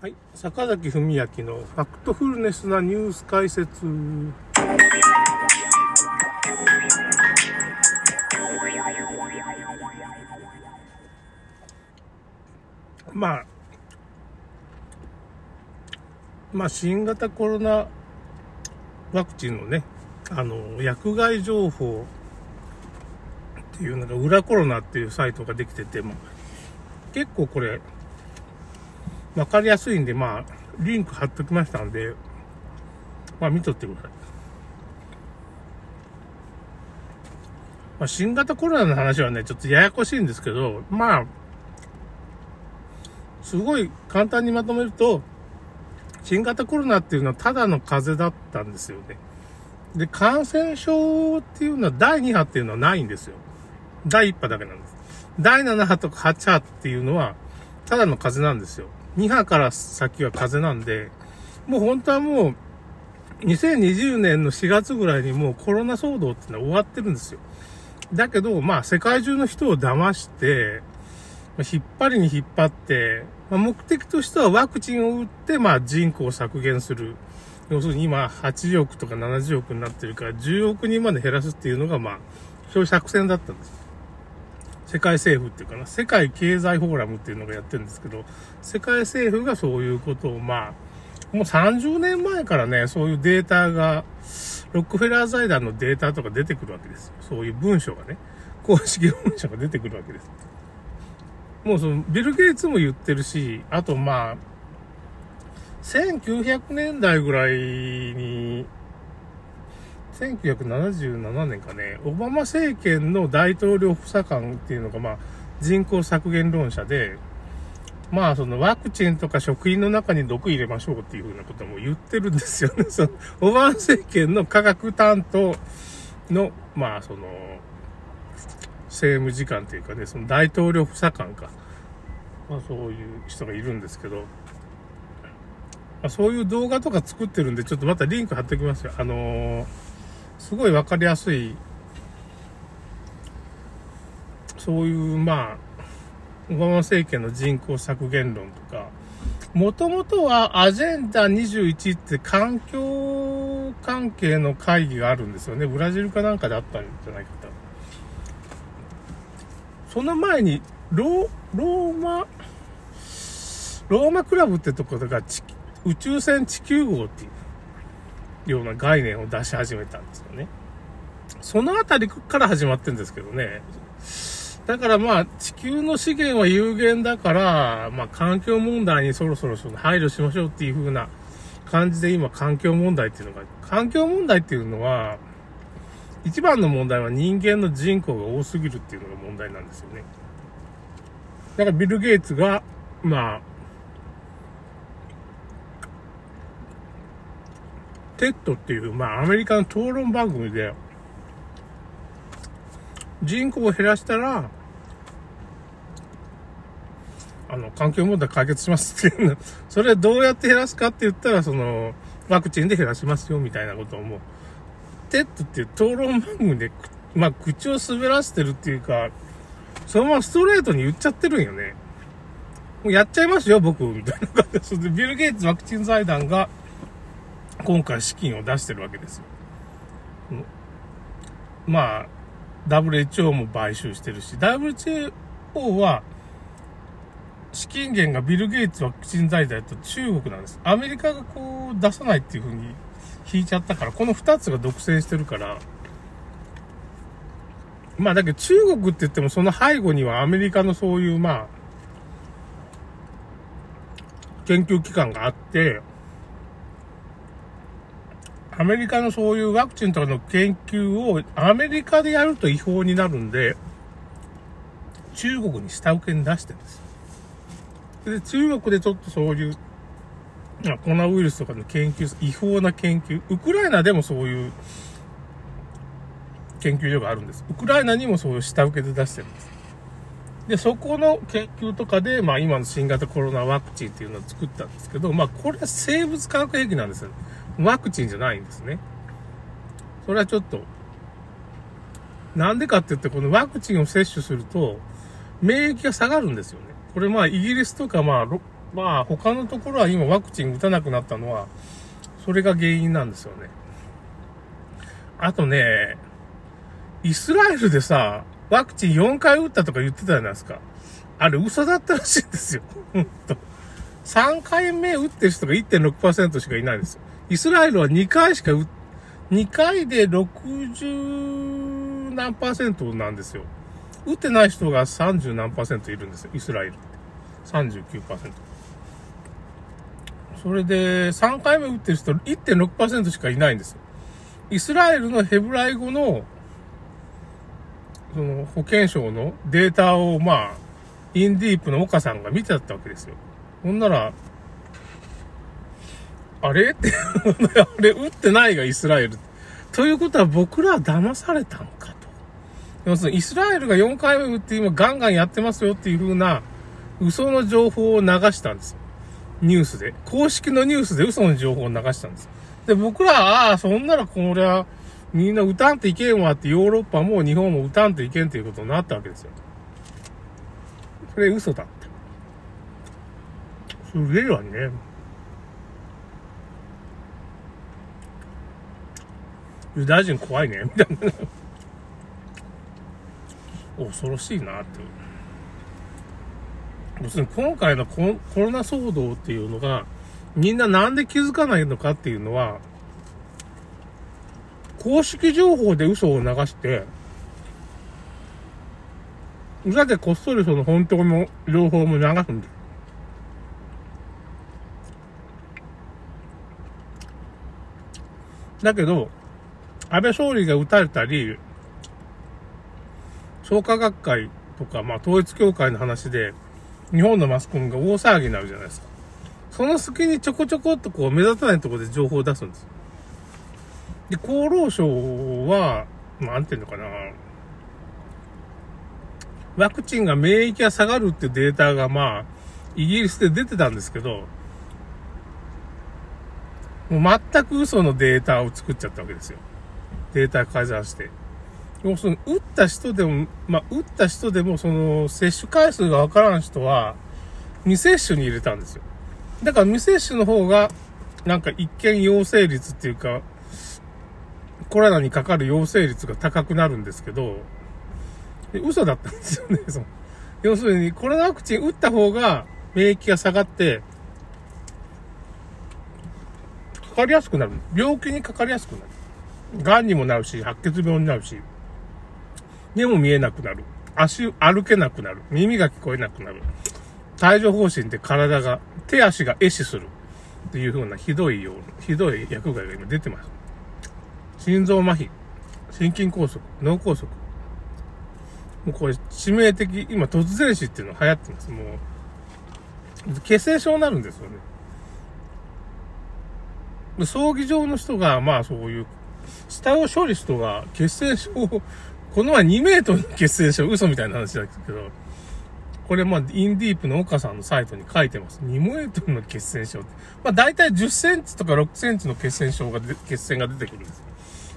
はい、坂崎文明のファクトフルネスなニュース解説。まあ、まあ、新型コロナワクチンのね、あの、薬害情報っていうのが、裏コロナっていうサイトができてて、も結構これ、わかりやすいんで、まあ、リンク貼っときましたんで、まあ見とってください。まあ、新型コロナの話はね、ちょっとややこしいんですけど、まあ、すごい簡単にまとめると、新型コロナっていうのはただの風邪だったんですよね。で、感染症っていうのは第2波っていうのはないんですよ。第1波だけなんです。第7波とか8波っていうのは、ただの風邪なんですよ。2波から先は風なんで、もう本当はもう、2020年の4月ぐらいにもうコロナ騒動ってのは終わってるんですよ。だけど、まあ世界中の人を騙して、引っ張りに引っ張って、まあ、目的としてはワクチンを打って、まあ人口を削減する。要するに今8億とか70億になってるから10億人まで減らすっていうのがまあ、そういう作戦だったんです。世界政府っていうかな、世界経済フォーラムっていうのがやってるんですけど、世界政府がそういうことを、まあ、もう30年前からね、そういうデータが、ロックフェラー財団のデータとか出てくるわけですよ。そういう文書がね、公式文書が出てくるわけです。もうその、ビル・ゲイツも言ってるし、あとまあ、1900年代ぐらいに、1977年かね、オバマ政権の大統領補佐官っていうのが、まあ、人口削減論者で、まあ、そのワクチンとか食品の中に毒入れましょうっていうふうなことも言ってるんですよね。その、オバマ政権の科学担当の、まあ、その、政務次官っていうかね、その大統領補佐官か。まあ、そういう人がいるんですけど、まあ、そういう動画とか作ってるんで、ちょっとまたリンク貼っておきますよ。あのーすごいわかりやすい、そういう、まあ、オバマ政権の人口削減論とか、もともとはアジェンダ21って環境関係の会議があるんですよね。ブラジルかなんかであったんじゃないかと。その前に、ロローマ、ローマクラブってところが宇宙船地球号っていうような概念を出し始めたんですよね。そのあたりから始まってるんですけどね。だからまあ、地球の資源は有限だから、まあ、環境問題にそろそろその配慮しましょうっていう風な感じで今、環境問題っていうのが、環境問題っていうのは、一番の問題は人間の人口が多すぎるっていうのが問題なんですよね。だからビル・ゲイツが、まあ、 TED っていう、まあ、アメリカの討論番組で、人口を減らしたら、あの、環境問題解決しますっていうの。それどうやって減らすかって言ったら、その、ワクチンで減らしますよ、みたいなことをもう、 TED っていう討論番組で、まあ、口を滑らせてるっていうか、そのままストレートに言っちゃってるんよね。もうやっちゃいますよ、僕、みたいな感じで。ビル・ゲイツワクチン財団が、今回資金を出してるわけですよ。まあ、WHO も買収してるし、WHO は、資金源がビル・ゲイツワクチン財団と中国なんです。アメリカがこう出さないっていう風に引いちゃったから、この二つが独占してるから、まあだけど中国って言ってもその背後にはアメリカのそういうまあ、研究機関があって、アメリカのそういうワクチンとかの研究をアメリカでやると違法になるんで、中国に下請けに出してるんです。で、中国でちょっとそういう、コロナウイルスとかの研究、違法な研究、ウクライナでもそういう研究所があるんです。ウクライナにもそういう下請けで出してるんです。で、そこの研究とかで、まあ今の新型コロナワクチンっていうのを作ったんですけど、まあこれは生物化学兵器なんですよ。ワクチンじゃないんですね。それはちょっと、なんでかって言って、このワクチンを接種すると、免疫が下がるんですよね。これまあ、イギリスとかまあ、まあ他のところは今ワクチン打たなくなったのは、それが原因なんですよね。あとね、イスラエルでさ、ワクチン4回打ったとか言ってたじゃないですか。あれ嘘だったらしいんですよ。ほんと。3回目打ってる人が1.6%しかいないんですよ。イスラエルは2回しか、2回で60何パーセントなんですよ。打ってない人が30何パーセントいるんですよ。イスラエルって。39%。それで、3回目打ってる人1.6%しかいないんですよ。イスラエルのヘブライ語の、その保健省のデータを、まあ、インディープの岡さんが見てたわけですよ。ほんなら、あれって、あれ、打ってないがイスラエル。ということは僕らは騙されたんかと。要するに、イスラエルが4回目打って今ガンガンやってますよっていう風な嘘の情報を流したんです。ニュースで。公式のニュースで嘘の情報を流したんです。で、僕らは、ああ、そんならこれは、みんな歌んといけんわってヨーロッパも日本も歌んといけんということになったわけですよ。それ嘘だった。すげえわね。ユダヤ人怖いね、みたいな。恐ろしいなって。要するに今回のコロナ騒動っていうのが、みんななんで気づかないのかっていうのは、公式情報で嘘を流して、裏でこっそりその本当の情報も流すんです。だけど、安倍総理が撃たれたり、創価学会とか、まあ統一協会の話で、日本のマスコミが大騒ぎになるじゃないですか。その隙にちょこちょこっとこう目立たないところで情報を出すんです。で、厚労省は、なんていうのかな。ワクチンが免疫が下がるっていうデータがまあ、イギリスで出てたんですけど、もう全く嘘のデータを作っちゃったわけですよ。データ改ざんして。要するに、打った人でも、まあ、打った人でも、その、接種回数がわからん人は、未接種に入れたんですよ。だから未接種の方が、なんか一見陽性率っていうか、コロナにかかる陽性率が高くなるんですけど、嘘だったんですよね。その要するに、コロナワクチン打った方が免疫が下がって、かかりやすくなる。病気にかかりやすくなる。癌にもなるし、白血病になるし、目も見えなくなる。足、歩けなくなる。耳が聞こえなくなる。帯状疱疹で体が、手足が壊死する。っていう風なひどいよう、ひどい薬害が今出てます。心臓麻痺、心筋梗塞、脳梗塞。もうこれ致命的、今突然死っていうの流行ってます。もう、血清症になるんですよね。葬儀場の人が、まあそういう、死体を処理す人が血清症この前2メートルの血清症、嘘みたいな話だけど、これまあ、インディープの岡さんのサイトに書いてます。2メートルの血栓症って。まあ大体10センチとか6センチの血栓症が血栓が出てくるんです。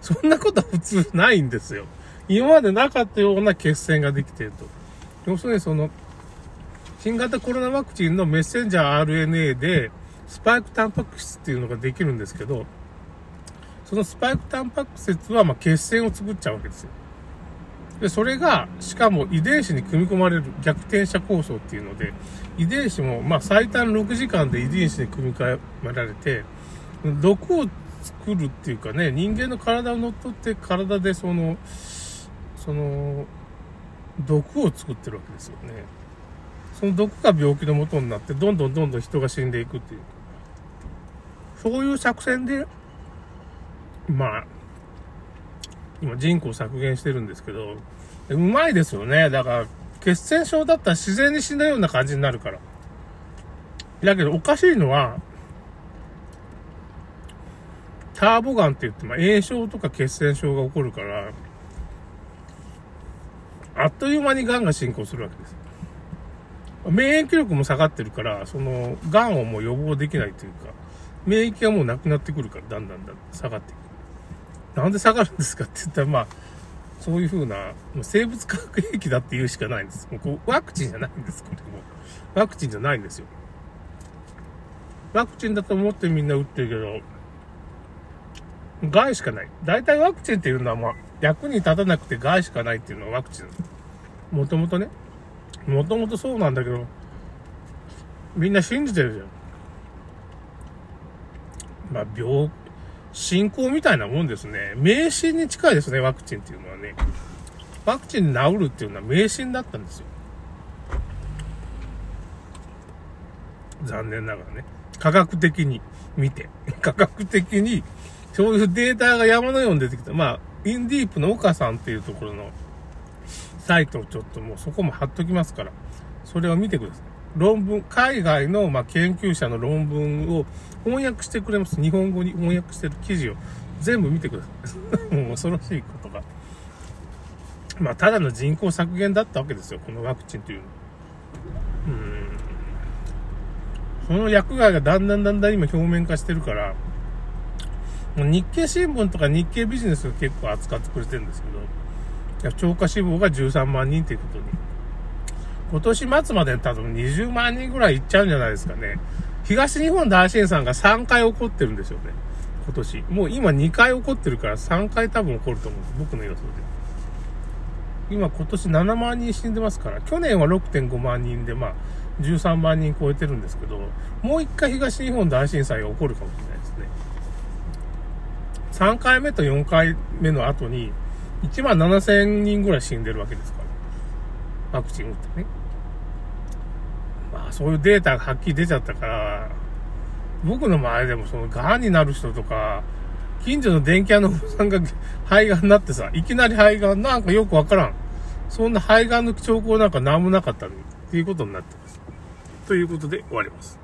そんなことは普通ないんですよ。今までなかったような血栓ができていると。要するにその、新型コロナワクチンのメッセンジャー RNA で、スパイクタンパク質っていうのができるんですけど、そのスパイクタンパク質はま血栓を作っちゃうわけですよ。で、それが、しかも遺伝子に組み込まれる逆転写構想っていうので、遺伝子も、ま、最短6時間で遺伝子に組み込められて、毒を作るっていうかね、人間の体を乗っ取って体でその、その、毒を作ってるわけですよね。その毒が病気のもとになって、どんどんどんどん人が死んでいくっていう。そういう作戦で、まあ、今人口削減してるんですけど、うまいですよね。だから、血栓症だったら自然に死んだような感じになるから。だけどおかしいのは、ターボガンって言って、まあ、炎症とか血栓症が起こるから、あっという間に癌が進行するわけです。免疫力も下がってるから、その、癌をもう予防できないというか、免疫がもうなくなってくるから、だんだんだん下がっていく。なんで下がるんですかって言ったら、まあ、そういうふうな、生物化学兵器だって言うしかないんです。もうこうワクチンじゃないんです、これも。ワクチンじゃないんですよ。ワクチンだと思ってみんな打ってるけど、害しかない。大体ワクチンっていうのはまあ、役に立たなくて害しかないっていうのはワクチン。もともとね。もともとそうなんだけど、みんな信じてるじゃん。まあ、病、進行みたいなもんですね。迷信に近いですね、ワクチンっていうのはね。ワクチン治るっていうのは迷信だったんですよ。残念ながらね。科学的に見て。科学的に、そういうデータが山のように出てきた。まあ、インディープの岡さんっていうところのサイトをちょっともうそこも貼っときますから、それを見てください。論文、海外の、まあ、研究者の論文を翻訳してくれます。日本語に翻訳してる記事を全部見てください。もう恐ろしいことが。まあ、ただの人口削減だったわけですよ、このワクチンというのは。うん。その薬害がだんだんだんだん今表面化してるから、日経新聞とか日経ビジネスが結構扱ってくれてるんですけど、超過死亡が13万人っていうことに。今年末まで多分20万人ぐらいいっちゃうんじゃないですかね。東日本大震災が3回起こってるんですよね。今年。もう今2回起こってるから3回多分起こると思うんで。僕の予想で。今今年7万人死んでますから、去年は6.5万人で、まあ、13万人超えてるんですけど、もう一回東日本大震災が起こるかもしれないですね。3回目と4回目の後に、1万7000人ぐらい死んでるわけですから。ワクチン打ってね。まあ、そういうデータがはっきり出ちゃったから、僕の周りでもその、癌になる人とか、近所の電気屋のおさんが肺がんになってさ、いきなり肺がんなんかよくわからん。そんな肺がんの兆候なんか何もなかった、っていうことになってます。ということで終わります。